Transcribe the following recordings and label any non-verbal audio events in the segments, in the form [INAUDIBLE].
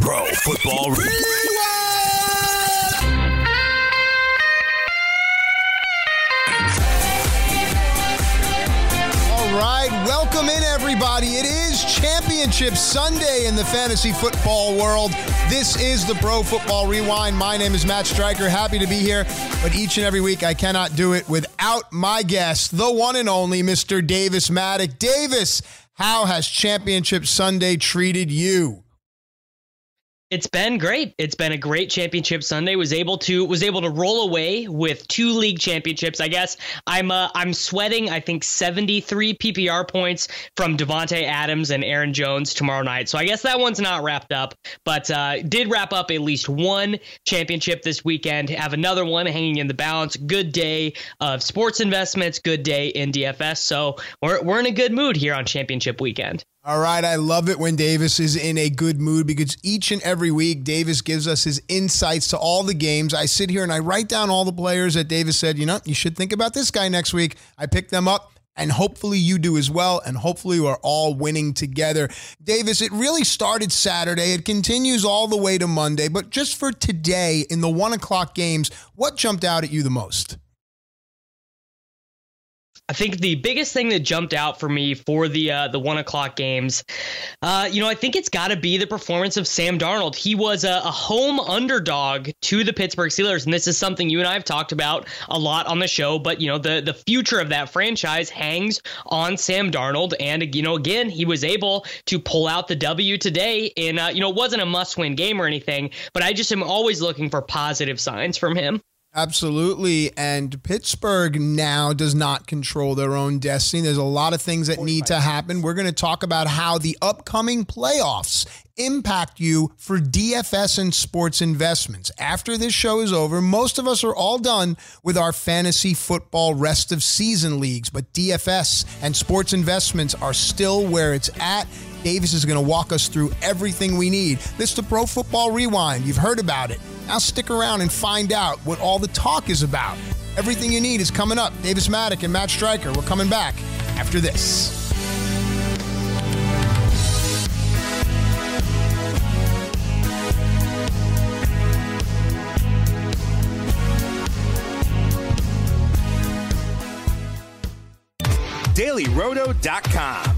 Pro Football Championship Sunday in the fantasy football world. This is the Pro Football Rewind. My name is Matt Stryker. Happy to be here, but each and every week I cannot do it without my guest, the one and only Mr. Davis Mattek. Davis, how has Championship Sunday treated you? It's been great. It's been a great championship Sunday. Was able to was able to roll away with two league championships. I guess I'm uh, I'm sweating. I think 73 PPR points from Davante Adams and Aaron Jones tomorrow night. So I guess that one's not wrapped up, but uh, did wrap up at least one championship this weekend. Have another one hanging in the balance. Good day of sports investments. Good day in DFS. So we're we're in a good mood here on championship weekend. All right, I love it when Davis is in a good mood because each and every week Davis gives us his insights to all the games. I sit here and I write down all the players that Davis said, you know, you should think about this guy next week. I pick them up and hopefully you do as well. And hopefully we're all winning together. Davis, it really started Saturday. It continues all the way to Monday. But just for today in the one o'clock games, what jumped out at you the most? I think the biggest thing that jumped out for me for the uh, the one o'clock games, uh, you know, I think it's got to be the performance of Sam Darnold. He was a, a, home underdog to the Pittsburgh Steelers, and this is something you and I have talked about a lot on the show. But you know, the the future of that franchise hangs on Sam Darnold, and you know, again, he was able to pull out the W today. In uh, you know, it wasn't a must win game or anything, but I just am always looking for positive signs from him. Absolutely. And Pittsburgh now does not control their own destiny. There's a lot of things that need to happen. We're going to talk about how the upcoming playoffs impact you for DFS and sports investments. After this show is over, most of us are all done with our fantasy football rest of season leagues, but DFS and sports investments are still where it's at. Davis is going to walk us through everything we need. This is the Pro Football Rewind. You've heard about it. Now stick around and find out what all the talk is about. Everything you need is coming up. Davis Mattek and Matt Stryker. We're coming back after this. DailyRoto.com.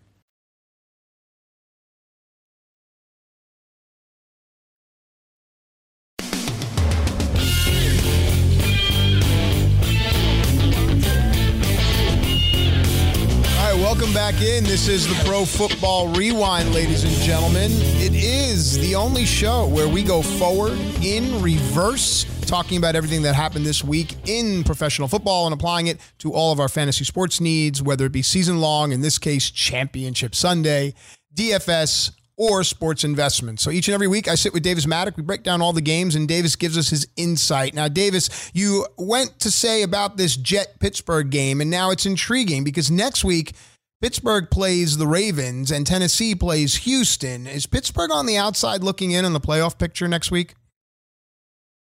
In. This is the Pro Football Rewind, ladies and gentlemen. It is the only show where we go forward in reverse, talking about everything that happened this week in professional football and applying it to all of our fantasy sports needs, whether it be season long, in this case, Championship Sunday, DFS, or sports investments. So each and every week, I sit with Davis Mattek. We break down all the games, and Davis gives us his insight. Now, Davis, you went to say about this Jet Pittsburgh game, and now it's intriguing because next week, Pittsburgh plays the Ravens and Tennessee plays Houston. Is Pittsburgh on the outside looking in on the playoff picture next week?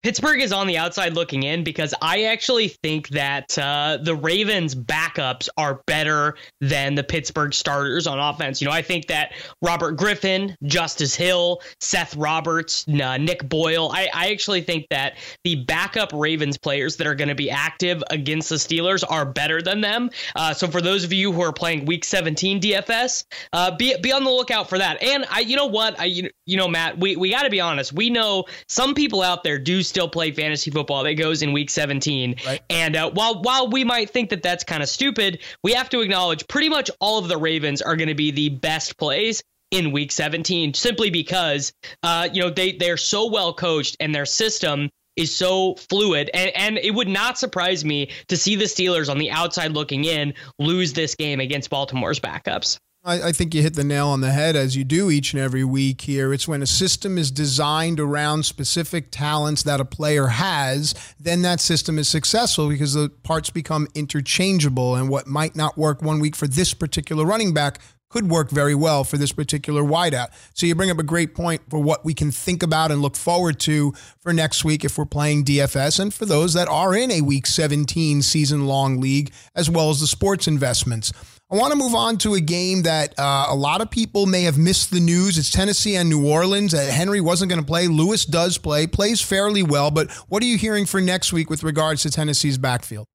Pittsburgh is on the outside looking in because I actually think that uh, the Ravens' backups are better than the Pittsburgh starters on offense. You know, I think that Robert Griffin, Justice Hill, Seth Roberts, uh, Nick Boyle, I, I actually think that the backup Ravens players that are going to be active against the Steelers are better than them. Uh, so for those of you who are playing Week 17 DFS, uh, be be on the lookout for that. And I, you know what, I you, you know Matt, we we got to be honest. We know some people out there do still play fantasy football that goes in week 17. Right. And uh, while while we might think that that's kind of stupid, we have to acknowledge pretty much all of the Ravens are going to be the best plays in week 17 simply because uh, you know they they're so well coached and their system is so fluid and, and it would not surprise me to see the Steelers on the outside looking in lose this game against Baltimore's backups. I, I think you hit the nail on the head as you do each and every week here. It's when a system is designed around specific talents that a player has, then that system is successful because the parts become interchangeable. And what might not work one week for this particular running back could work very well for this particular wideout. So you bring up a great point for what we can think about and look forward to for next week if we're playing DFS and for those that are in a week 17 season long league, as well as the sports investments. I want to move on to a game that uh, a lot of people may have missed the news. It's Tennessee and New Orleans. Uh, Henry wasn't going to play. Lewis does play, plays fairly well. But what are you hearing for next week with regards to Tennessee's backfield?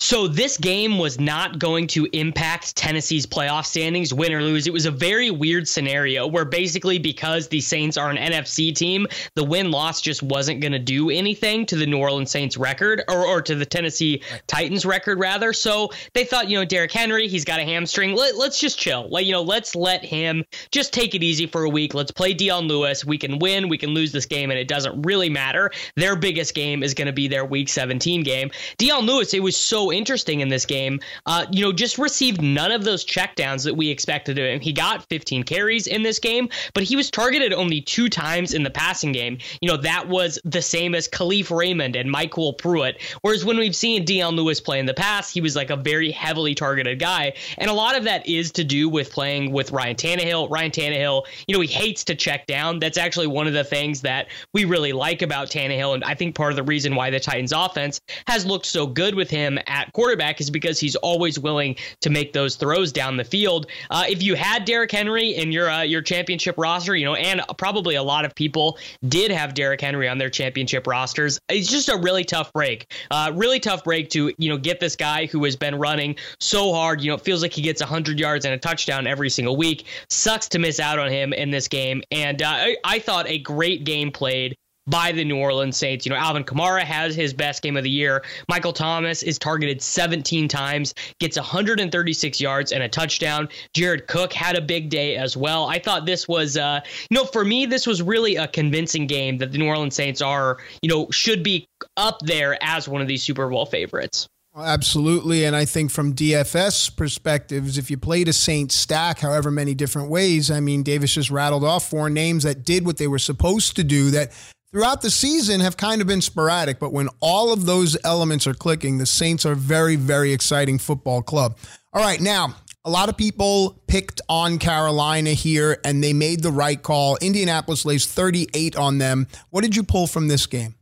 So this game was not going to impact Tennessee's playoff standings, win or lose. It was a very weird scenario where basically because the Saints are an NFC team, the win loss just wasn't going to do anything to the New Orleans Saints record or, or to the Tennessee Titans record rather. So they thought, you know, Derrick Henry, he's got a hamstring. Let, us just chill. Like, you know, let's let him just take it easy for a week. Let's play Dion Lewis. We can win, we can lose this game, and it doesn't really matter. Their biggest game is going to be their week 17 game. Dion Lewis, it was so interesting in this game. Uh, you know, just received none of those checkdowns that we expected of him. He got 15 carries in this game, but he was targeted only two times in the passing game. You know, that was the same as Kalif Raymond and MyCole Pruitt. Whereas when we've seen Dion Lewis play in the past, he was like a very heavily targeted guy. And a lot of that is to do with playing with Ryan Tannehill. Ryan Tannehill, you know, he hates to check down. That's actually one of the things that we really like about Tannehill. And I think part of the reason why the Titans offense has looked so good with him at quarterback is because he's always willing to make those throws down the field. Uh, if you had Derrick Henry in your uh, your championship roster, you know, and probably a lot of people did have Derrick Henry on their championship rosters, it's just a really tough break. Uh, really tough break to you know get this guy who has been running so hard. You know, it feels like he gets 100 yards and a touchdown every single week. Sucks to miss out on him in this game, and uh, I, I thought a great game played by the New Orleans Saints. You know, Alvin Kamara has his best game of the year. Michael Thomas is targeted 17 times, gets 136 yards and a touchdown. Jared Cook had a big day as well. I thought this was, uh, you know, for me, this was really a convincing game that the New Orleans Saints are, you know, should be up there as one of these Super Bowl favorites. Absolutely. And I think from DFS perspectives, if you played a Saints stack however many different ways, I mean, Davis just rattled off four names that did what they were supposed to do that throughout the season have kind of been sporadic, but when all of those elements are clicking, the Saints are very, very exciting football club. All right, now a lot of people picked on Carolina here and they made the right call. Indianapolis lays 38 on them. What did you pull from this game?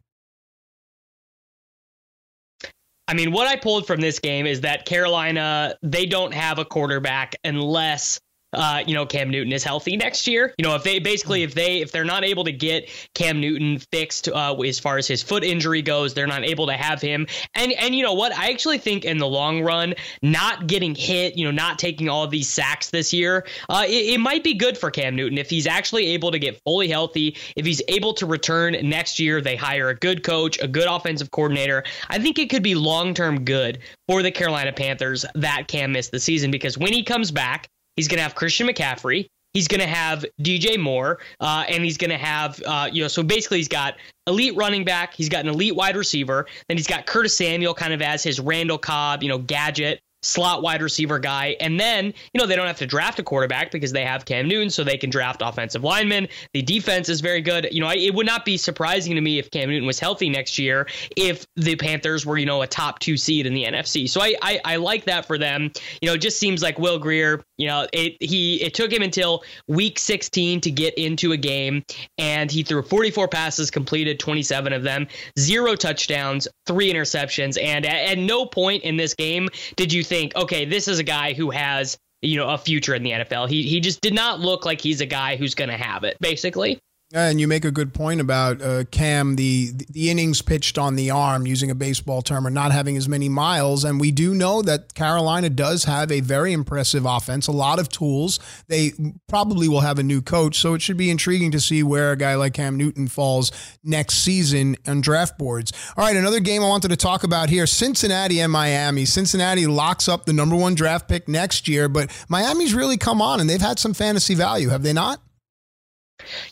I mean, what I pulled from this game is that Carolina, they don't have a quarterback unless uh, you know, Cam Newton is healthy next year. You know, if they basically if they if they're not able to get Cam Newton fixed uh, as far as his foot injury goes, they're not able to have him. And and you know what? I actually think in the long run, not getting hit, you know, not taking all these sacks this year, uh, it, it might be good for Cam Newton if he's actually able to get fully healthy. If he's able to return next year, they hire a good coach, a good offensive coordinator. I think it could be long term good for the Carolina Panthers that Cam missed the season because when he comes back, He's going to have Christian McCaffrey. He's going to have DJ Moore, uh, and he's going to have, uh, you know, so basically he's got elite running back. He's got an elite wide receiver. Then he's got Curtis Samuel kind of as his Randall Cobb, you know, gadget slot wide receiver guy. And then, you know, they don't have to draft a quarterback because they have Cam Newton, so they can draft offensive linemen. The defense is very good. You know, it would not be surprising to me if Cam Newton was healthy next year if the Panthers were, you know, a top two seed in the NFC. So I, I, I like that for them. You know, it just seems like Will Grier, you know, it he it took him until week 16 to get into a game, and he threw 44 passes, completed 27 of them, zero touchdowns, three interceptions, and at, at no point in this game did you think, okay, this is a guy who has you know a future in the NFL. He he just did not look like he's a guy who's going to have it. Basically. And you make a good point about uh, Cam, the the innings pitched on the arm, using a baseball term, or not having as many miles. And we do know that Carolina does have a very impressive offense, a lot of tools. They probably will have a new coach, so it should be intriguing to see where a guy like Cam Newton falls next season on draft boards. All right, another game I wanted to talk about here: Cincinnati and Miami. Cincinnati locks up the number one draft pick next year, but Miami's really come on, and they've had some fantasy value, have they not?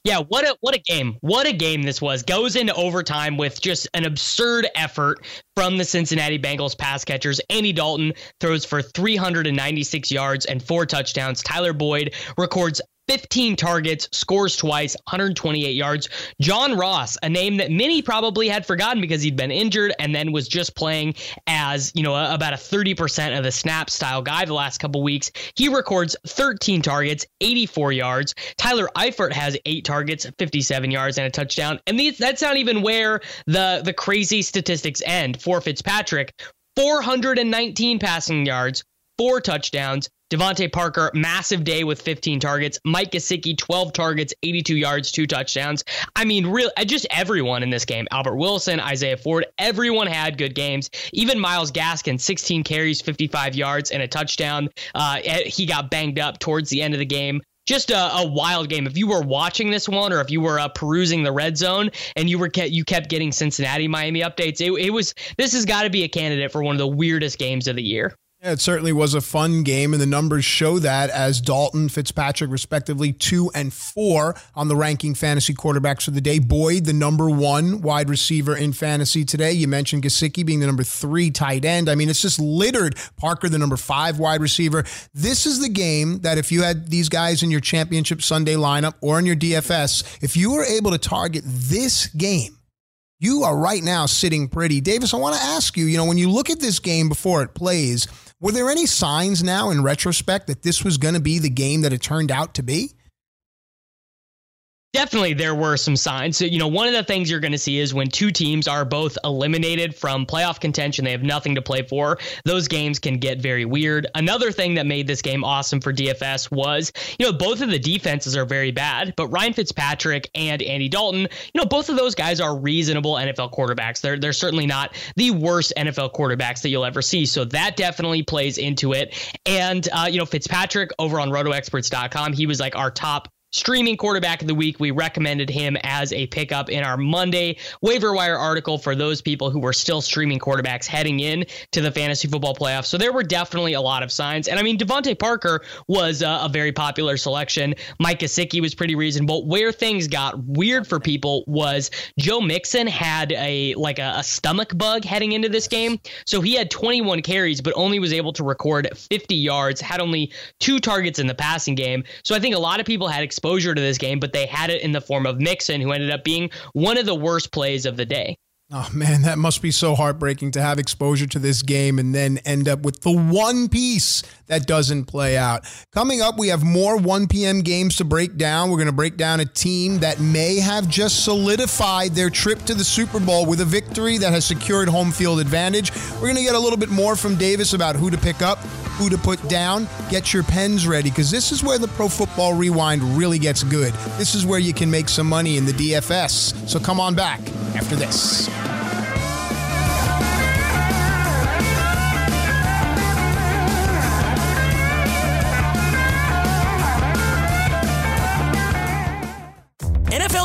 Yeah, what a what a game. What a game this was. Goes into overtime with just an absurd effort from the Cincinnati Bengals pass catchers. Andy Dalton throws for 396 yards and four touchdowns. Tyler Boyd records 15 targets, scores twice, 128 yards. John Ross, a name that many probably had forgotten because he'd been injured and then was just playing as, you know, about a 30% of the snap style guy the last couple weeks. He records 13 targets, 84 yards. Tyler Eifert has eight targets, 57 yards, and a touchdown. And these, that's not even where the, the crazy statistics end for Fitzpatrick. 419 passing yards, four touchdowns, DeVante Parker, massive day with 15 targets. Mike Gesicki, 12 targets, 82 yards, two touchdowns. I mean, real, uh, just everyone in this game. Albert Wilson, Isaiah Ford, everyone had good games. Even Myles Gaskin, 16 carries, 55 yards, and a touchdown. Uh, eh, he got banged up towards the end of the game just a, a, wild game. If you were watching this one, or if you were uh, perusing the red zone, and you were you kept getting Cincinnati Miami updates, it, it was this has got to be a candidate for one of the weirdest games of the year. It certainly was a fun game, and the numbers show that as Dalton, Fitzpatrick, respectively, two and four on the ranking fantasy quarterbacks of the day. Boyd, the number one wide receiver in fantasy today. You mentioned Gesicki being the number three tight end. I mean, it's just littered. Parker, the number five wide receiver. This is the game that if you had these guys in your championship Sunday lineup or in your DFS, if you were able to target this game, you are right now sitting pretty. Davis, I want to ask you, you know, when you look at this game before it plays, were there any signs now in retrospect that this was going to be the game that it turned out to be? Definitely there were some signs. So, you know, one of the things you're going to see is when two teams are both eliminated from playoff contention, they have nothing to play for. Those games can get very weird. Another thing that made this game awesome for DFS was, you know, both of the defenses are very bad, but Ryan Fitzpatrick and Andy Dalton, you know, both of those guys are reasonable NFL quarterbacks. They're they're certainly not the worst NFL quarterbacks that you'll ever see. So that definitely plays into it. And uh, you know, Fitzpatrick over on rotoexperts.com, he was like our top streaming quarterback of the week. We recommended him as a pickup in our Monday waiver wire article for those people who were still streaming quarterbacks heading in to the fantasy football playoffs. So there were definitely a lot of signs. And I mean, DeVante Parker was uh, a very popular selection. Mike Gesicki was pretty reasonable. Where things got weird for people was Joe Mixon had a like a, a stomach bug heading into this game. So he had 21 carries, but only was able to record 50 yards, had only two targets in the passing game. So I think a lot of people had exposure to this game, but they had it in the form of Mixon, who ended up being one of the worst plays of the day. Oh man, that must be so heartbreaking to have exposure to this game and then end up with the one piece that doesn't play out. Coming up, we have more 1 p.m. games to break down. We're going to break down a team that may have just solidified their trip to the Super Bowl with a victory that has secured home field advantage. We're going to get a little bit more from Davis about who to pick up, who to put down. Get your pens ready because this is where the Pro Football Rewind really gets good. This is where you can make some money in the DFS. So come on back after this.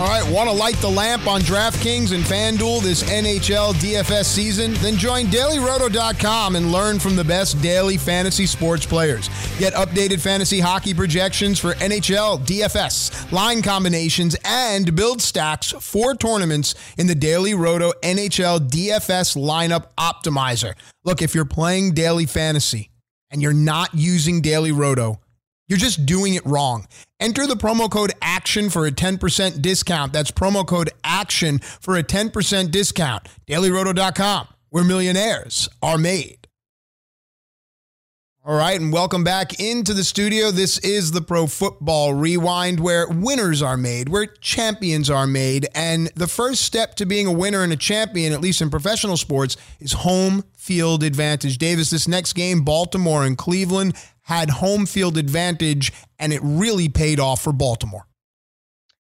All right, want to light the lamp on DraftKings and FanDuel this NHL DFS season? Then join dailyroto.com and learn from the best daily fantasy sports players. Get updated fantasy hockey projections for NHL, DFS, line combinations, and build stacks for tournaments in the Daily Roto NHL DFS lineup optimizer. Look, if you're playing daily fantasy and you're not using Daily Roto, you're just doing it wrong. Enter the promo code ACTION for a 10% discount. That's promo code ACTION for a 10% discount. DailyRoto.com, where millionaires are made. All right, and welcome back into the studio. This is the Pro Football Rewind, where winners are made, where champions are made. And the first step to being a winner and a champion, at least in professional sports, is home field advantage. Davis, this next game, Baltimore and Cleveland, had home field advantage, and it really paid off for Baltimore.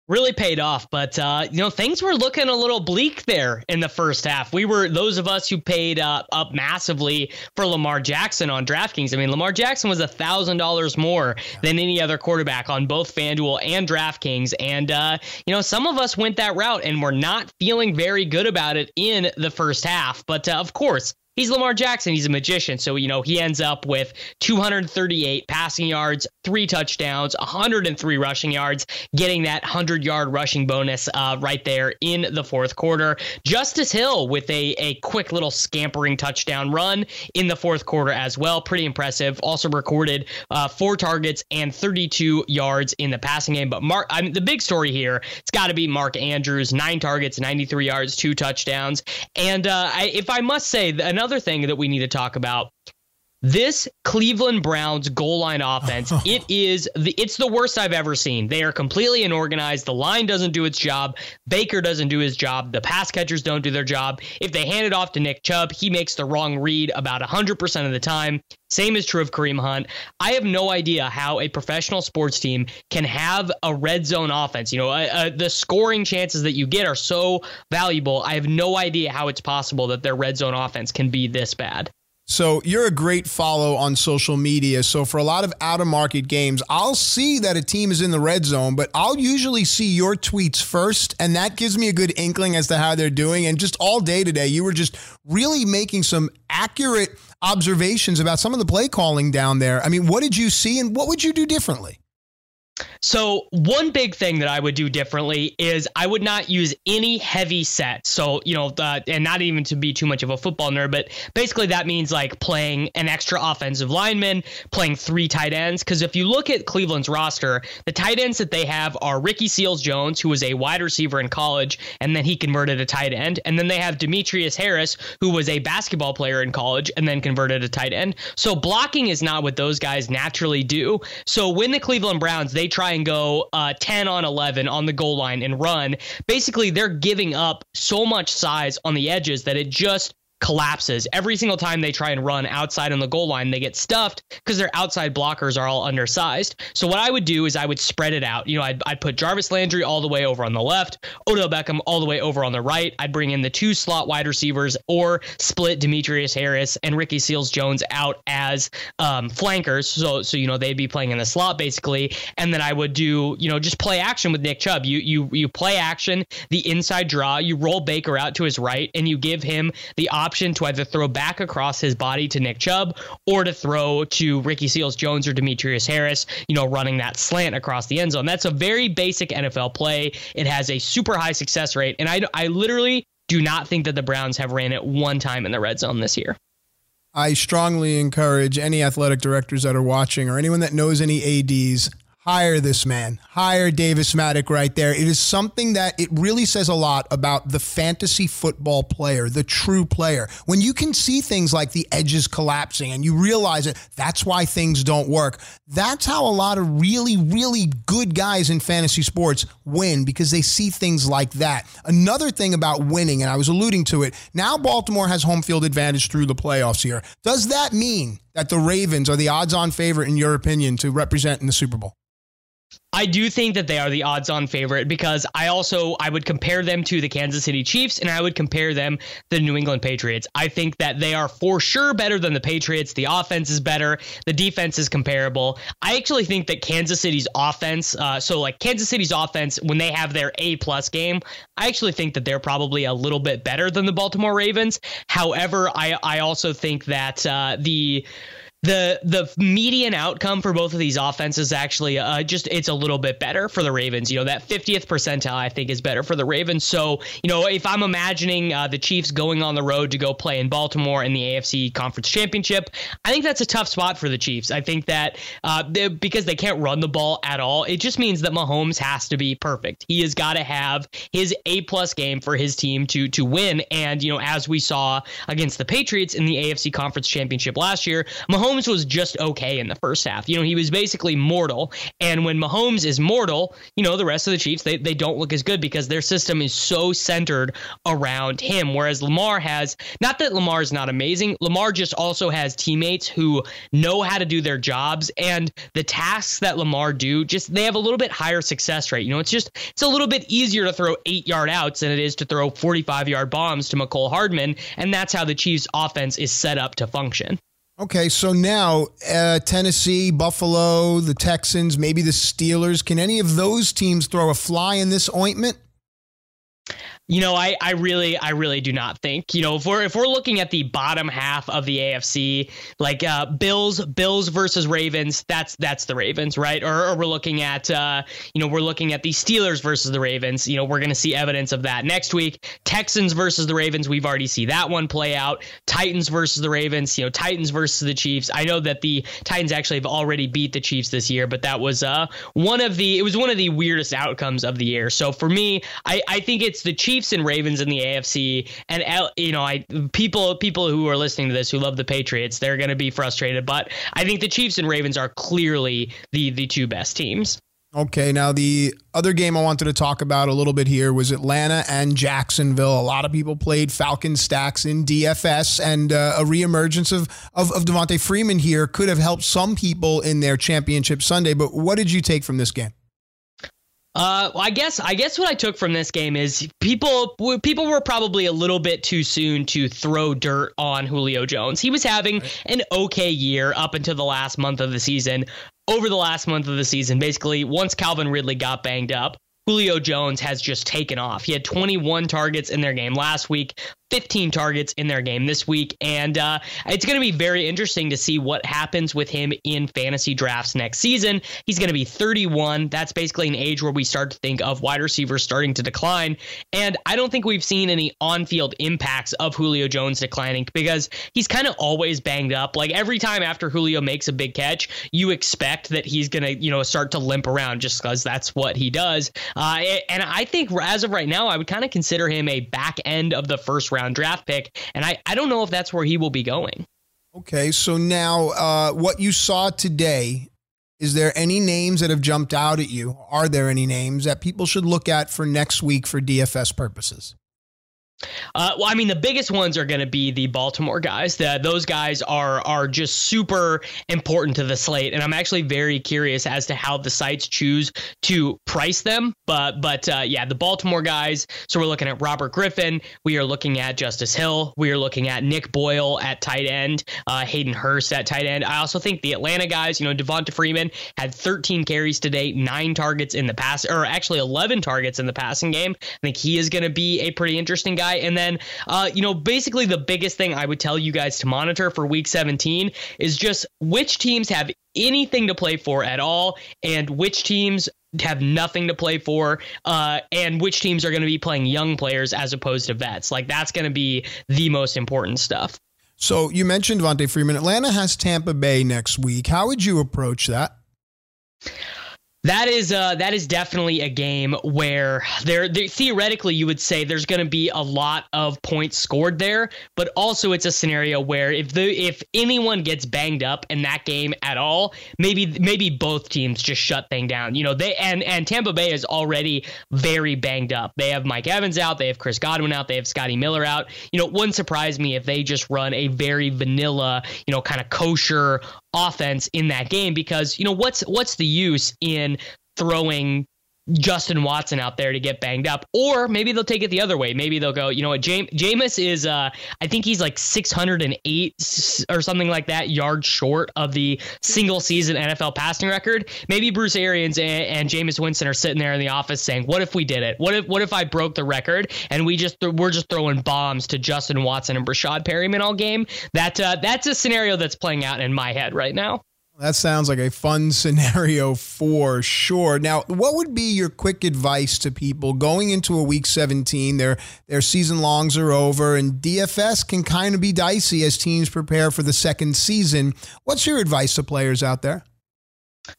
Really paid off, but uh, you know things were looking a little bleak there in the first half. We were those of us who paid uh, up massively for Lamar Jackson on DraftKings. I mean, Lamar Jackson was a thousand dollars more than any other quarterback on both FanDuel and DraftKings, and uh, you know some of us went that route and were not feeling very good about it in the first half. But uh, of course, He's Lamar Jackson. He's a magician. So, you know, he ends up with 238 passing yards, three touchdowns, 103 rushing yards, getting that 100 yard rushing bonus uh, right there in the fourth quarter. Justice Hill with a, a quick little scampering touchdown run in the fourth quarter as well. Pretty impressive. Also recorded uh, four targets and 32 yards in the passing game. But Mark, I mean, the big story here, it's got to be Mark Andrews, nine targets, 93 yards, two touchdowns. And uh, I, if I must say, another another thing that we need to talk about. This Cleveland Browns goal line offense, [LAUGHS] it is the it's the worst I've ever seen. They are completely unorganized. The line doesn't do its job. Baker doesn't do his job. The pass catchers don't do their job. If they hand it off to Nick Chubb, he makes the wrong read about 100% of the time. Same is true of Kareem Hunt. I have no idea how a professional sports team can have a red zone offense. You know, uh, uh, the scoring chances that you get are so valuable. I have no idea how it's possible that their red zone offense can be this bad. So you're a great follow on social media. So for a lot of out of market games, I'll see that a team is in the red zone, but I'll usually see your tweets first, and that gives me a good inkling as to how they're doing. And just all day today, you were just really making some accurate observations about some of the play calling down there. I mean, what did you see, and what would you do differently? So, one big thing that I would do differently is I would not use any heavy sets. So, you know, the, and not even to be too much of a football nerd, but basically that means like playing an extra offensive lineman, playing three tight ends. Because if you look at Cleveland's roster, the tight ends that they have are Ricky Seals Jones, who was a wide receiver in college, and then he converted a tight end. And then they have Demetrius Harris, who was a basketball player in college and then converted a tight end. So, blocking is not what those guys naturally do. So, when the Cleveland Browns, they try and go uh, 10 on 11 on the goal line and run, basically they're giving up so much size on the edges that it just collapses every single time they try and run outside on the goal line. They get stuffed because their outside blockers are all undersized. So what I would do is I would spread it out. You know, I'd, I'd put Jarvis Landry all the way over on the left, Odell Beckham all the way over on the right. I'd bring in the two slot wide receivers or split Demetrius Harris and Ricky Seals Jones out as um, flankers. So so you know they'd be playing in the slot basically, and then I would do you know just play action with Nick Chubb. You you you play action the inside draw. You roll Baker out to his right, and you give him the option option to either throw back across his body to Nick Chubb or to throw to Ricky Seals Jones or Demetrius Harris, you know, running that slant across the end zone. That's a very basic NFL play. It has a super high success rate. And I, I literally do not think that the Browns have ran it one time in the red zone this year. I strongly encourage any athletic directors that are watching or anyone that knows any ADs hire this man. Hire Davis Mattek right there. It is something that it really says a lot about the fantasy football player, the true player. When you can see things like the edges collapsing and you realize it, that's why things don't work. That's how a lot of really, really good guys in fantasy sports win because they see things like that. Another thing about winning, and I was alluding to it, now Baltimore has home field advantage through the playoffs here. Does that mean that the Ravens are the odds on favorite, in your opinion, to represent in the Super Bowl? I do think that they are the odds-on favorite because I also I would compare them to the Kansas City Chiefs and I would compare them to the New England Patriots. I think that they are for sure better than the Patriots. The offense is better. The defense is comparable. I actually think that Kansas City's offense, uh, so like Kansas City's offense, when they have their A plus game, I actually think that they're probably a little bit better than the Baltimore Ravens. However, I I also think that uh, the the the median outcome for both of these offenses actually uh, just it's a little bit better for the Ravens. You know that 50th percentile I think is better for the Ravens. So you know if I'm imagining uh, the Chiefs going on the road to go play in Baltimore in the AFC Conference Championship, I think that's a tough spot for the Chiefs. I think that uh, because they can't run the ball at all, it just means that Mahomes has to be perfect. He has got to have his A plus game for his team to to win. And you know as we saw against the Patriots in the AFC Conference Championship last year, Mahomes Mahomes was just okay in the first half. You know, he was basically mortal. And when Mahomes is mortal, you know, the rest of the Chiefs, they, they don't look as good because their system is so centered around him. Whereas Lamar has, not that Lamar is not amazing, Lamar just also has teammates who know how to do their jobs. And the tasks that Lamar do, just they have a little bit higher success rate. You know, it's just, it's a little bit easier to throw eight yard outs than it is to throw 45 yard bombs to Mecole Hardman. And that's how the Chiefs offense is set up to function. Okay, so now uh, Tennessee, Buffalo, the Texans, maybe the Steelers. Can any of those teams throw a fly in this ointment? You know, I, I really I really do not think. You know, if we're if we're looking at the bottom half of the AFC, like uh, Bills Bills versus Ravens, that's that's the Ravens, right? Or, or we're looking at uh, you know we're looking at the Steelers versus the Ravens. You know, we're going to see evidence of that next week. Texans versus the Ravens, we've already see that one play out. Titans versus the Ravens, you know, Titans versus the Chiefs. I know that the Titans actually have already beat the Chiefs this year, but that was uh one of the it was one of the weirdest outcomes of the year. So for me, I I think it's the Chiefs Chiefs and Ravens in the AFC, and you know, I people people who are listening to this who love the Patriots, they're going to be frustrated. But I think the Chiefs and Ravens are clearly the the two best teams. Okay, now the other game I wanted to talk about a little bit here was Atlanta and Jacksonville. A lot of people played Falcon stacks in DFS, and uh, a reemergence of, of of Devonta Freeman here could have helped some people in their championship Sunday. But what did you take from this game? Uh, I guess I guess what I took from this game is people people were probably a little bit too soon to throw dirt on Julio Jones. He was having an okay year up until the last month of the season. Over the last month of the season, basically, once Calvin Ridley got banged up, Julio Jones has just taken off. He had 21 targets in their game last week, 15 targets in their game this week. And uh, it's going to be very interesting to see what happens with him in fantasy drafts next season. He's going to be 31. That's basically an age where we start to think of wide receivers starting to decline. And I don't think we've seen any on field impacts of Julio Jones declining because he's kind of always banged up. Like every time after Julio makes a big catch, you expect that he's going to, you know, start to limp around just because that's what he does. Uh, and I think as of right now, I would kind of consider him a back end of the first round round draft pick. And I, I don't know if that's where he will be going. Okay, so now uh, what you saw today, is there any names that have jumped out at you? Are there any names that people should look at for next week for DFS purposes? Uh, well, I mean, the biggest ones are going to be the Baltimore guys. The, those guys are are just super important to the slate, and I'm actually very curious as to how the sites choose to price them. But but uh, yeah, the Baltimore guys. So we're looking at Robert Griffin. We are looking at Justice Hill. We are looking at Nick Boyle at tight end. Uh, Hayden Hurst at tight end. I also think the Atlanta guys. You know, Devonta Freeman had 13 carries today, nine targets in the pass, or actually 11 targets in the passing game. I think he is going to be a pretty interesting guy. Guy. And then, uh, you know, basically the biggest thing I would tell you guys to monitor for week 17 is just which teams have anything to play for at all and which teams have nothing to play for uh, and which teams are going to be playing young players as opposed to vets like that's going to be the most important stuff so you mentioned Devonta Freeman. Atlanta has Tampa Bay next week. How would you approach that? That is uh, that is definitely a game where there, theoretically you would say there's going to be a lot of points scored there, but also it's a scenario where if the if anyone gets banged up in that game at all, maybe maybe both teams just shut thing down. You know they and and Tampa Bay is already very banged up. They have Mike Evans out, they have Chris Godwin out, they have Scotty Miller out. You know, it wouldn't surprise me if they just run a very vanilla, you know, kind of kosher offense in that game because you know what's what's the use in throwing Justin Watson out there to get banged up, or maybe they'll take it the other way. Maybe they'll go, you know what, Jam- Jameis is, uh, I think he's like 608 or something like that yards short of the single season NFL passing record. Maybe Bruce Arians and, and Jameis Winston are sitting there in the office saying, "What if we did it? What if what if I broke the record and we just th- we're just throwing bombs to Justin Watson and Breshad Perriman all game?" That uh, that's a scenario that's playing out in my head right now. That sounds like a fun [LAUGHS] scenario for sure. Now, what would be your quick advice to people going into a week 17? Their their season longs are over and DFS can kind of be dicey as teams prepare for the second season. What's your advice to players out there?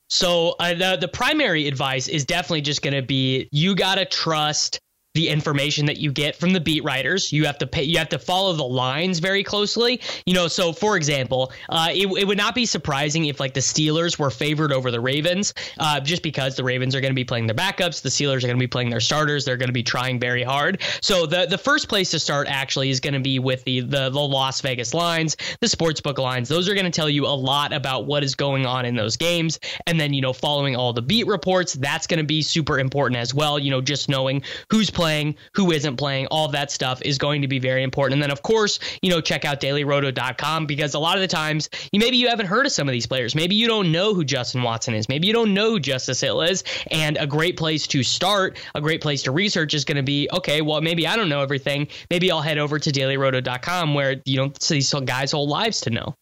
So, uh, the the primary advice is definitely just going to be you got to trust the information that you get from the beat writers. You have to pay, you have to follow the lines very closely. You know, so for example, uh, it, it would not be surprising if like the Steelers were favored over the Ravens, uh, just because the Ravens are going to be playing their backups, the Steelers are going to be playing their starters. They're going to be trying very hard. So the the first place to start actually is going to be with the, the the Las Vegas lines, the sportsbook lines. Those are going to tell you a lot about what is going on in those games, and then you know following all the beat reports. That's going to be super important as well. You know, just knowing who's playing playing, who isn't playing, all that stuff is going to be very important. And then, of course, you know, check out dailyroto.com because a lot of the times, you maybe you haven't heard of some of these players. Maybe you don't know who Justin Watson is. Maybe you don't know who Justice Hill is. And a great place to start, a great place to research is going to be okay, well, maybe I don't know everything. Maybe I'll head over to dailyroto.com where you don't see these guys' whole lives to know.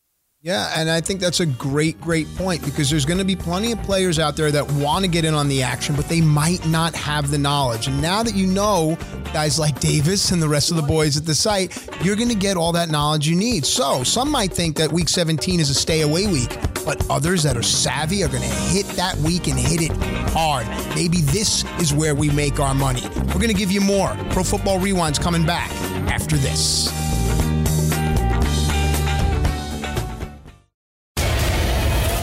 Yeah, and I think that's a great, great point because there's going to be plenty of players out there that want to get in on the action, but they might not have the knowledge. And now that you know guys like Davis and the rest of the boys at the site, you're going to get all that knowledge you need. So some might think that week 17 is a stay away week, but others that are savvy are going to hit that week and hit it hard. Maybe this is where we make our money. We're going to give you more. Pro Football Rewind's coming back after this.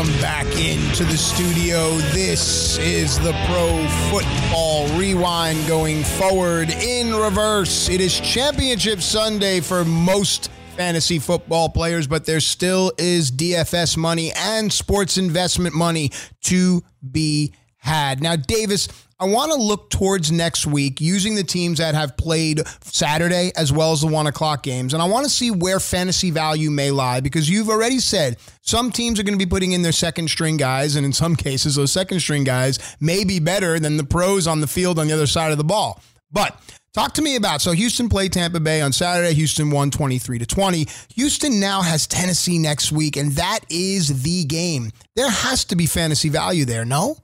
Welcome back into the studio. This is the Pro Football Rewind going forward in reverse. It is Championship Sunday for most fantasy football players, but there still is DFS money and sports investment money to be had. Now, Davis, I want to look towards next week using the teams that have played Saturday as well as the one o'clock games. And I want to see where fantasy value may lie because you've already said some teams are going to be putting in their second string guys. And in some cases, those second string guys may be better than the pros on the field on the other side of the ball. But Talk to me about so Houston played Tampa Bay on Saturday. Houston won 23 to 20. Houston now has Tennessee next week, and that is the game. There has to be fantasy value there, no?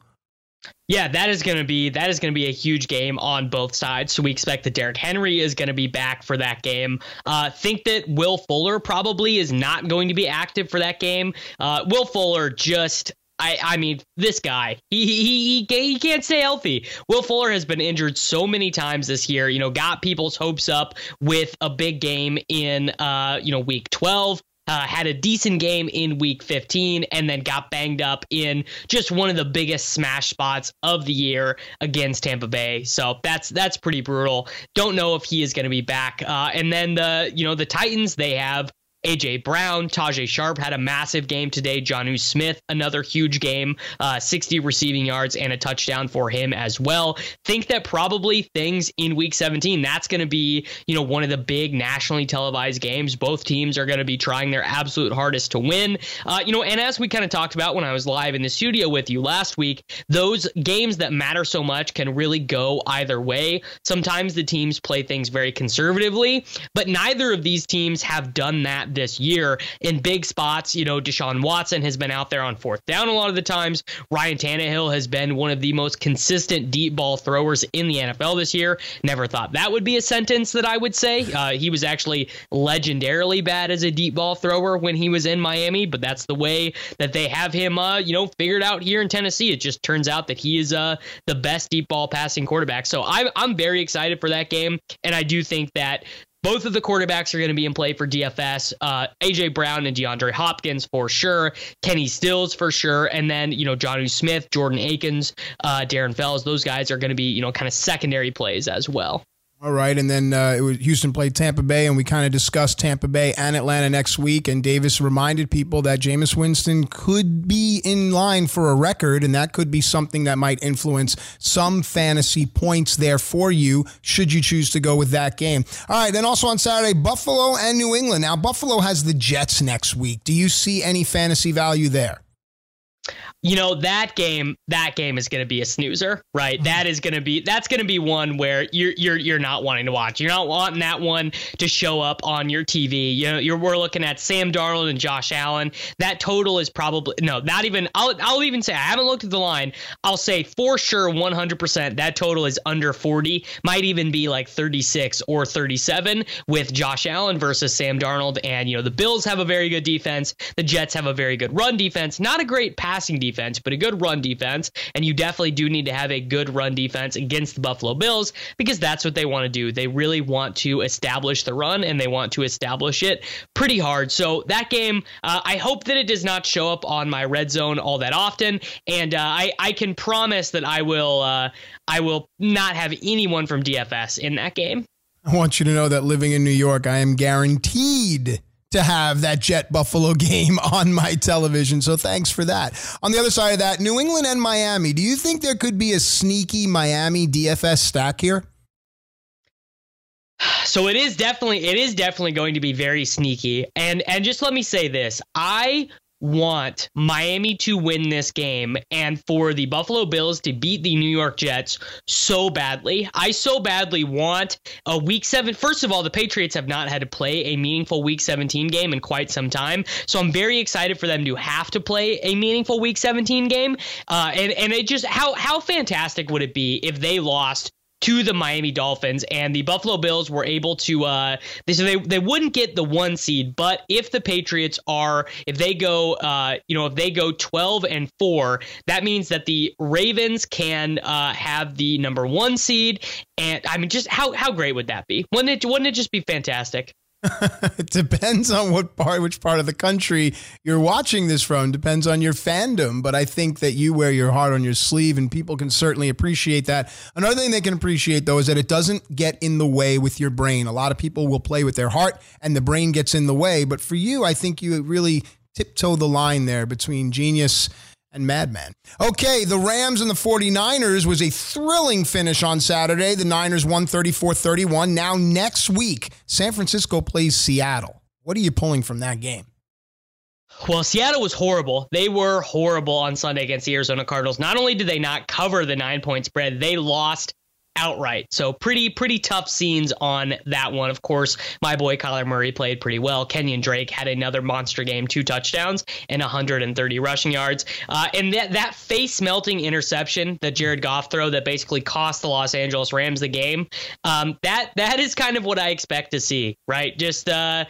Yeah, that is going to be that is going to be a huge game on both sides. So we expect that Derrick Henry is going to be back for that game. Uh, think that Will Fuller probably is not going to be active for that game. Uh, Will Fuller just I, I mean, this guy, he, he, he, he can't stay healthy. Will Fuller has been injured so many times this year, you know, got people's hopes up with a big game in, uh, you know, week 12. Uh, had a decent game in week 15 and then got banged up in just one of the biggest smash spots of the year against Tampa Bay. So that's that's pretty brutal. Don't know if he is going to be back. Uh, and then the you know the Titans they have AJ Brown, Tajaé Sharpe had a massive game today. Jonnu Smith, another huge game, uh, 60 receiving yards and a touchdown for him as well. Think that probably things in week 17, that's going to be, you know, one of the big nationally televised games. Both teams are going to be trying their absolute hardest to win. Uh, you know, and as we kind of talked about when I was live in the studio with you last week, those games that matter so much can really go either way. Sometimes the teams play things very conservatively, but neither of these teams have done that this year in big spots. You know, Deshaun Watson has been out there on fourth down a lot of the times. Ryan Tannehill has been one of the most consistent deep ball throwers in the NFL this year. Never thought that would be a sentence that I would say. Uh, he was actually legendarily bad as a deep ball thrower when he was in Miami, but that's the way that they have him, uh, you know, figured out here in Tennessee. It just turns out that he is uh, the best deep ball passing quarterback. So I'm, I'm very excited for that game. And I do think that both of the quarterbacks are going to be in play for DFS. Uh, AJ Brown and DeAndre Hopkins for sure. Kenny Stills for sure. And then, you know, Jonnu Smith, Jordan Akins, uh, Darren Fells, those guys are going to be, you know, kind of secondary plays as well. All right, and then uh, it was Houston played Tampa Bay, and we kind of discussed Tampa Bay and Atlanta next week. And Davis reminded people that Jameis Winston could be in line for a record, and that could be something that might influence some fantasy points there for you, should you choose to go with that game. All right, then also on Saturday, Buffalo and New England. Now, Buffalo has the Jets next week. Do you see any fantasy value there? You know that game that game is going to be a snoozer right? That is going to be that's going to be one where you're you're you're not wanting to watch. You're not wanting that one to show up on your tv you know you're we're looking at sam darnold and josh allen. That total is probably no not even i'll, I'll even say i haven't looked at the line. I'll say for sure 100% that total is under 40 might even be like 36 or 37 with josh allen versus sam darnold. And you know the bills have a very good defense. The jets have a very good run defense. Not a great passing defense but a good run defense. And you definitely do need to have a good run defense against the Buffalo Bills because that's what they want to do. They really want to establish the run and they want to establish it pretty hard. So that game, uh, I hope that it does not show up on my red zone all that often. And uh, I, I can promise that I will, uh, I will not have anyone from DFS in that game. I want you to know that living in New York, I am guaranteed to have that Jet Buffalo [LAUGHS] game on my television. So thanks for that. On the other side of that, New England and Miami. Do you think there could be a sneaky Miami DFS stack here? [SIGHS] So it is definitely it is definitely going to be very sneaky. And and just let me say this. I want Miami to win this game and for the Buffalo Bills to beat the New York Jets so badly. I so badly want a week seven. First of all, the Patriots have not had to play a meaningful week 17 game in quite some time. So I'm very excited for them to have to play a meaningful week 17 game. Uh, and, and it just, how, how fantastic would it be if they lost to the Miami Dolphins, and the Buffalo Bills were able to. Uh, they so they they wouldn't get the one seed, but if the Patriots are, if they go, uh, you know, if they go twelve and four, that means that the Ravens can uh, have the number one seed, and I mean, just how how great would that be? Wouldn't it? Wouldn't it just be fantastic? [LAUGHS] it depends on what part, which part of the country you're watching this from. Depends on your fandom, but I think that you wear your heart on your sleeve, and people can certainly appreciate that. Another thing they can appreciate though is that it doesn't get in the way with your brain. A lot of people will play with their heart, and the brain gets in the way. But for you, I think you really tiptoe the line there between genius and Madman. Okay, the Rams and the 49ers was a thrilling finish on Saturday. The Niners won 34 31. Now, next week, San Francisco plays Seattle. What are you pulling from that game? Well, Seattle was horrible. They were horrible on Sunday against the Arizona Cardinals. Not only did they not cover the nine point spread, they lost outright. So pretty pretty tough scenes on that one. Of course, my boy Kyler Murray played pretty well. Kenyan Drake had another monster game, two touchdowns and 130 rushing yards. Uh, and that that face melting interception that Jared Goff throw that basically cost the Los Angeles Rams the game. Um, that that is kind of what I expect to see, right? Just uh,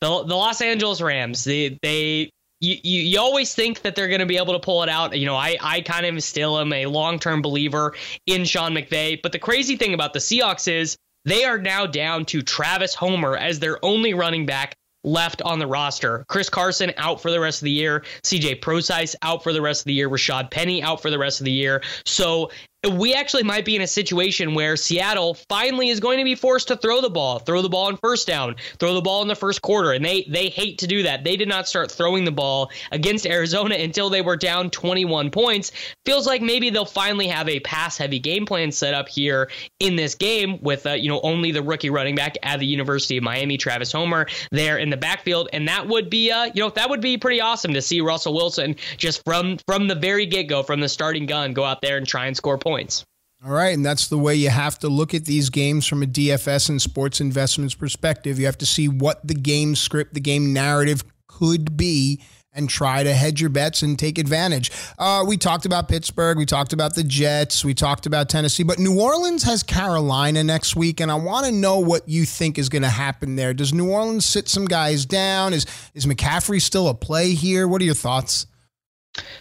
the the Los Angeles Rams. They they you, you, you always think that they're going to be able to pull it out. You know, I, I kind of still am a long term believer in Sean McVay. But the crazy thing about the Seahawks is they are now down to Travis Homer as their only running back left on the roster. Chris Carson out for the rest of the year. CJ Prosise out for the rest of the year. Rashaad Penny out for the rest of the year. So we actually might be in a situation where Seattle finally is going to be forced to throw the ball, throw the ball in first down, throw the ball in the first quarter, and they they hate to do that. They did not start throwing the ball against Arizona until they were down 21 points. Feels like maybe they'll finally have a pass heavy game plan set up here in this game with uh, you know only the rookie running back at the University of Miami, Travis Homer, there in the backfield, and that would be uh you know that would be pretty awesome to see Russell Wilson just from from the very get go, from the starting gun, go out there and try and score points points. All right, and that's the way you have to look at these games from a DFS and sports investments perspective. You have to see what the game script, the game narrative could be, and try to hedge your bets and take advantage. Uh, we talked about Pittsburgh, we talked about the Jets, we talked about Tennessee, but New Orleans has Carolina next week, and I want to know what you think is going to happen there. Does New Orleans sit some guys down? Is is McCaffrey still a play here? What are your thoughts?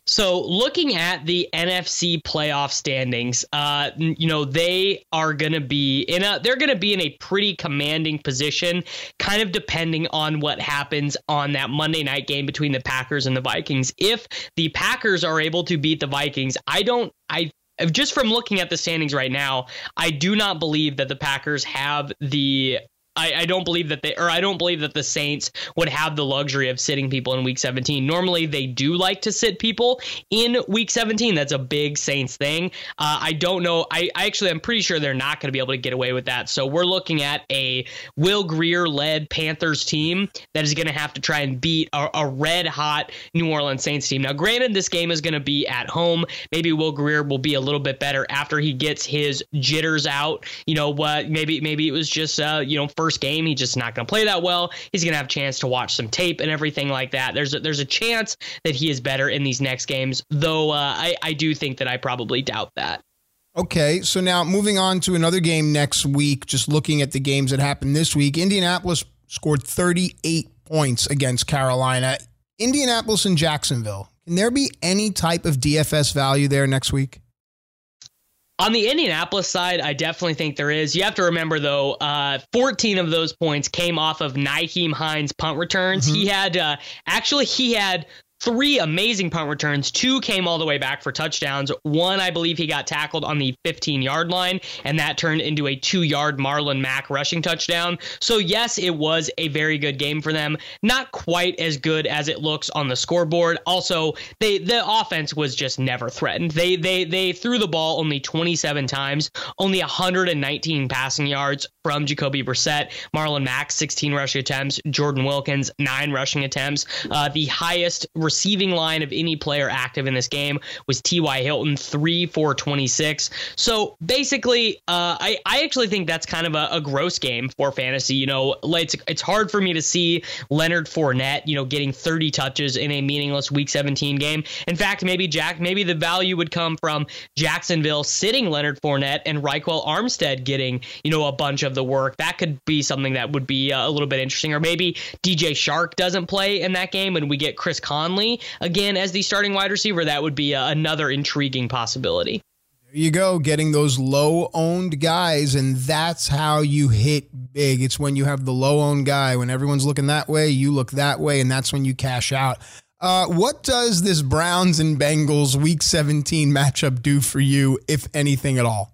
So, looking at the NFC playoff standings, uh, you know they are going to be in a they're going to be in a pretty commanding position, kind of depending on what happens on that Monday night game between the Packers and the Vikings. If the Packers are able to beat the Vikings, I don't I just from looking at the standings right now, I do not believe that the Packers have the I, I, don't believe that they or I don't believe that the Saints would have the luxury of sitting people in week 17. Normally they do like to sit people in week 17. That's a big Saints thing. Uh, I don't know. I, I actually I'm pretty sure they're not going to be able to get away with that. So we're looking at a Will Grier led Panthers team that is going to have to try and beat a, a, red hot New Orleans Saints team. Now, granted, this game is going to be at home. Maybe Will Grier will be a little bit better after he gets his jitters out. You know what? Maybe maybe it was just uh, you know first game. He's just not going to play that well. He's going to have a chance to watch some tape and everything like that. There's a, there's a chance that he is better in these next games, though uh, I, I do think that I probably doubt that. Okay, so now moving on to another game next week, just looking at the games that happened this week. Indianapolis scored 38 points against Carolina. Indianapolis and Jacksonville. Can there be any type of DFS value there next week? On the Indianapolis side, I definitely think there is. You have to remember though, uh, 14 of those points came off of Nyheim Hines punt returns. Mm-hmm. He had uh, actually he had three amazing punt returns. Two came all the way back for touchdowns. One, I believe he got tackled on the 15 yard line, and that turned into a two yard Marlon Mack rushing touchdown. So, yes, it was a very good game for them. Not quite as good as it looks on the scoreboard. Also, they the offense was just never threatened. They they they threw the ball only 27 times, only 119 passing yards from Jacoby Brissett. Marlon Mack, 16 rushing attempts. Jordan Wilkins, nine rushing attempts. Uh, the highest receiving line of any player active in this game was T.Y. Hilton, 3 for 26. So basically, uh, I, I actually think that's kind of a, a, gross game for fantasy. You know, it's, it's hard for me to see Leonard Fournette, you know, getting 30 touches in a meaningless week 17 game. In fact, maybe Jack, maybe the value would come from Jacksonville sitting Leonard Fournette and Ryquell Armstead getting, you know, a bunch of the work. That could be something that would be uh, a little bit interesting. Or maybe DJ Chark doesn't play in that game and we get Chris Conley again as the starting wide receiver, that would be a, another intriguing possibility. There you go, getting those low owned guys, and that's how you hit big. It's when you have the low owned guy. When everyone's looking that way, you look that way, and that's when you cash out. Uh, what does this Browns and Bengals Week 17 matchup do for you, if anything at all?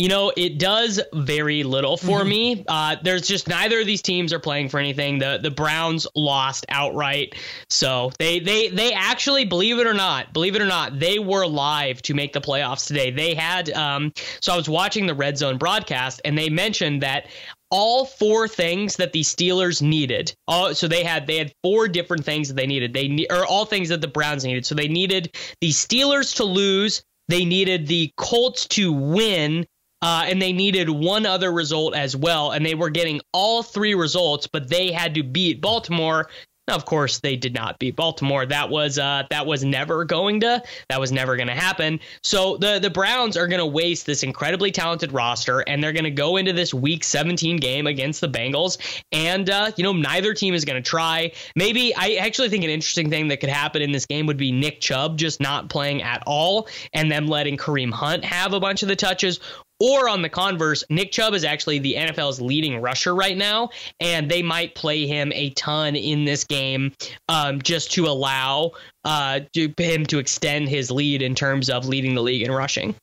You know, it does very little for mm-hmm. me. Uh, there's just neither of these teams are playing for anything. The the Browns lost outright, so they they they actually believe it or not, believe it or not, they were live to make the playoffs today. They had um, so I was watching the Red Zone broadcast, and they mentioned that all four things that the Steelers needed. Oh, so they had they had four different things that they needed. They or all things that the Browns needed. So they needed the Steelers to lose. They needed the Colts to win uh, and they needed one other result as well, and they were getting all three results, but they had to beat Baltimore. Of course, they did not beat Baltimore. That was uh, that was never going to that was never going to happen. So the the Browns are going to waste this incredibly talented roster, and they're going to go into this Week 17 game against the Bengals, and uh, you know neither team is going to try. Maybe I actually think an interesting thing that could happen in this game would be Nick Chubb just not playing at all, and them letting Kareem Hunt have a bunch of the touches, or on the converse, Nick Chubb is actually the NFL's leading rusher right now, and they might play him a ton in this game um, just to allow uh, to, him to extend his lead in terms of leading the league in rushing.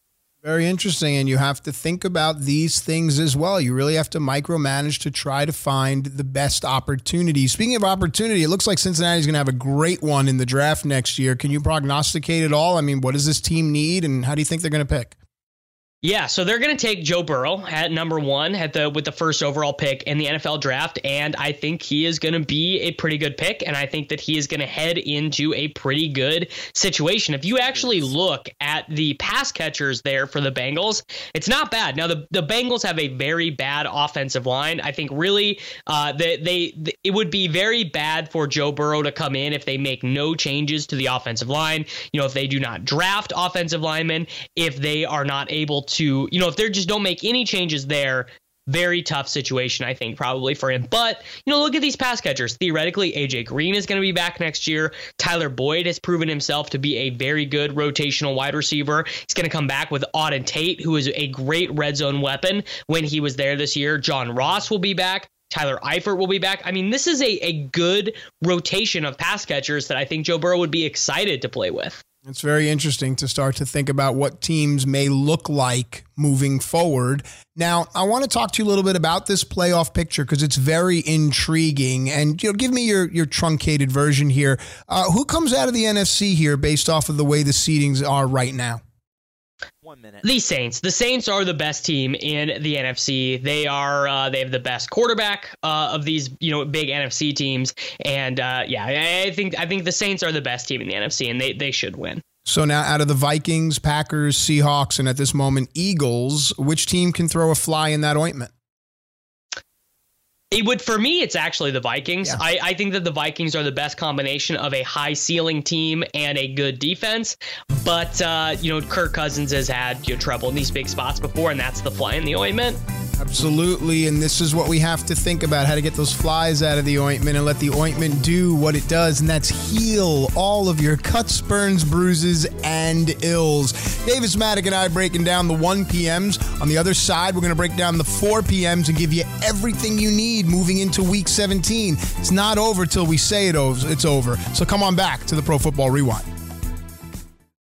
Very interesting. And you have to think about these things as well. You really have to micromanage to try to find the best opportunity. Speaking of opportunity, it looks like Cincinnati's going to have a great one in the draft next year. Can you prognosticate at all? I mean, what does this team need, and how do you think they're going to pick? Yeah, so they're going to take Joe Burrow at number one at the with the first overall pick in the NFL draft, and I think he is going to be a pretty good pick, and I think that he is going to head into a pretty good situation. If you actually look at the pass catchers there for the Bengals, it's not bad. Now the the Bengals have a very bad offensive line. I think really uh, they, they it would be very bad for Joe Burrow to come in if they make no changes to the offensive line. You know, if they do not draft offensive linemen, if they are not able to, you know, if they just don't make any changes there, very tough situation, I think, probably for him. But, you know, look at these pass catchers. Theoretically, AJ Green is going to be back next year. Tyler Boyd has proven himself to be a very good rotational wide receiver. He's going to come back with Auden Tate, who is a great red zone weapon when he was there this year. John Ross will be back. Tyler Eifert will be back. I mean, this is a, a good rotation of pass catchers that I think Joe Burrow would be excited to play with. It's very interesting to start to think about what teams may look like moving forward. Now, I want to talk to you a little bit about this playoff picture because it's very intriguing. And you know, give me your your truncated version here. Uh, who comes out of the NFC here based off of the way the seedings are right now? One minute. The Saints. The Saints are the best team in the NFC. They are. Uh, they have the best quarterback uh, of these, you know, big NFC teams. And uh, yeah, I think I think the Saints are the best team in the NFC, and they they should win. So now, out of the Vikings, Packers, Seahawks, and at this moment Eagles, which team can throw a fly in that ointment? It would for me. It's actually the Vikings. Yeah. I, I think that the Vikings are the best combination of a high ceiling team and a good defense. But uh, you know, Kirk Cousins has had you know, trouble in these big spots before, and that's the fly in the ointment. Absolutely. And this is what we have to think about how to get those flies out of the ointment and let the ointment do what it does, and that's heal all of your cuts, burns, bruises, and ills. Davis Mattek and I breaking down the 1 p.m.s. On the other side, we're going to break down the 4 p.m.s and give you everything you need moving into week 17. It's not over till we say it over, it's over. So come on back to the Pro Football Rewind.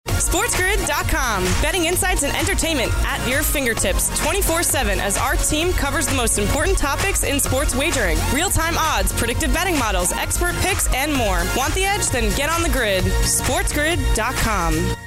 SportsGrid.com. Betting insights and entertainment at your fingertips 24 7 as our team covers the most important topics in sports wagering real time odds, predictive betting models, expert picks, and more. Want the edge? Then get on the grid. SportsGrid.com.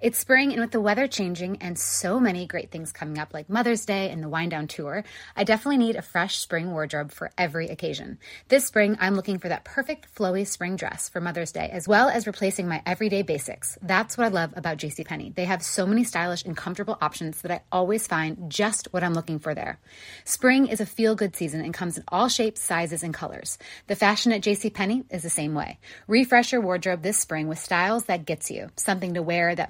It's spring, and with the weather changing and so many great things coming up, like Mother's Day and the Wind Down Tour, I definitely need a fresh spring wardrobe for every occasion. This spring, I'm looking for that perfect flowy spring dress for Mother's Day, as well as replacing my everyday basics. That's what I love about JCPenney. They have so many stylish and comfortable options that I always find just what I'm looking for there. Spring is a feel good season and comes in all shapes, sizes, and colors. The fashion at JCPenney is the same way. Refresh your wardrobe this spring with styles that gets you, something to wear that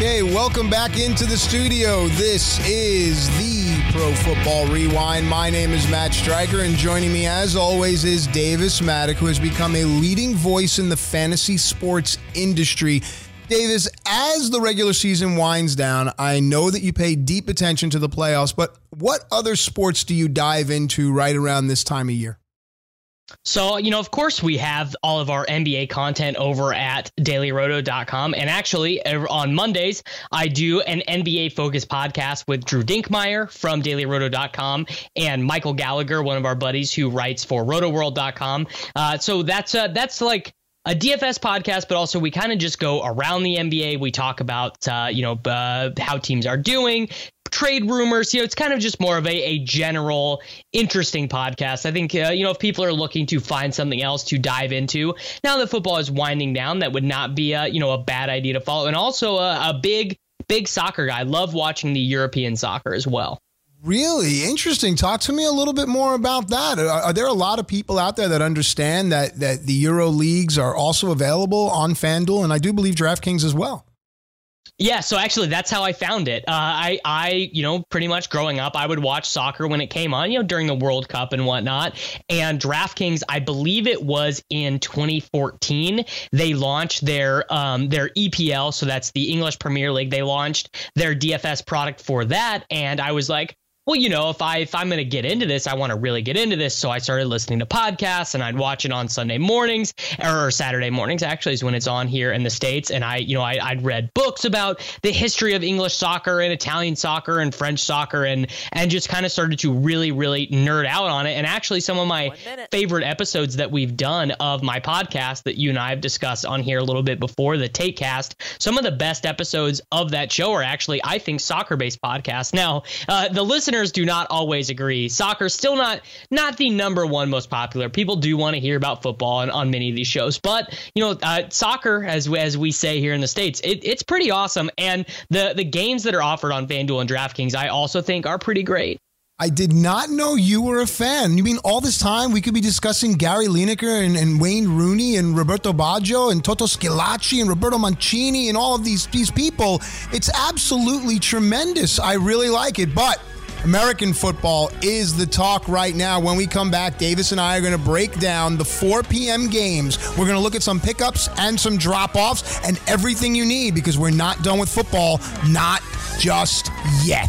Okay, welcome back into the studio. This is the Pro Football Rewind. My name is Matt Stryker, and joining me, as always, is Davis Mattek, who has become a leading voice in the fantasy sports industry. Davis, as the regular season winds down, I know that you pay deep attention to the playoffs, but what other sports do you dive into right around this time of year? So, you know, of course, we have all of our NBA content over at dailyroto.com. And actually, on Mondays, I do an NBA focused podcast with Drew Dinkmeyer from dailyroto.com and Michael Gallagher, one of our buddies who writes for rotoworld.com. Uh, so that's uh, that's like a DFS podcast, but also we kind of just go around the NBA. We talk about, uh, you know, uh, how teams are doing, trade rumors. You know, it's kind of just more of a, a general, interesting podcast. I think, uh, you know, if people are looking to find something else to dive into, now that football is winding down, that would not be a, you know, a bad idea to follow. And also a, a big, big soccer guy. I love watching the European soccer as well. Really interesting. Talk to me a little bit more about that. Are, are, there a lot of people out there that understand that that the Euro leagues are also available on FanDuel, and I do believe DraftKings as well? Yeah, so actually, that's how I found it. Uh, I, I, you know, pretty much growing up, I would watch soccer when it came on, you know, during the World Cup and whatnot. And DraftKings, I believe it was in 2014, they launched their um, their EPL, so that's the English Premier League. They launched their DFS product for that, and I was like, well, you know, if I if I'm going to get into this, I want to really get into this. So I started listening to podcasts, and I'd watch it on Sunday mornings or Saturday mornings. Actually, is when it's on here in the states. And I, you know, I, I'd read books about the history of English soccer and Italian soccer and French soccer, and and just kind of started to really, really nerd out on it. And actually, some of my favorite episodes that we've done of my podcast that you and I have discussed on here a little bit before the Take Cast, some of the best episodes of that show are actually, I think, soccer based podcasts. Now, uh, the listeners do not always agree. Soccer's still not not the number one most popular. People do want to hear about football on, on many of these shows, but you know, uh, soccer, as as we say here in the states, it, it's pretty awesome. And the the games that are offered on FanDuel and DraftKings, I also think are pretty great. I did not know you were a fan. You mean all this time we could be discussing Gary Lineker and, and Wayne Rooney and Roberto Baggio and Toto Schillaci and Roberto Mancini and all of these these people? It's absolutely tremendous. I really like it, but American football is the talk right now. When we come back, Davis and I are going to break down the 4 p.m. games. We're going to look at some pickups and some drop offs and everything you need because we're not done with football, not just yet.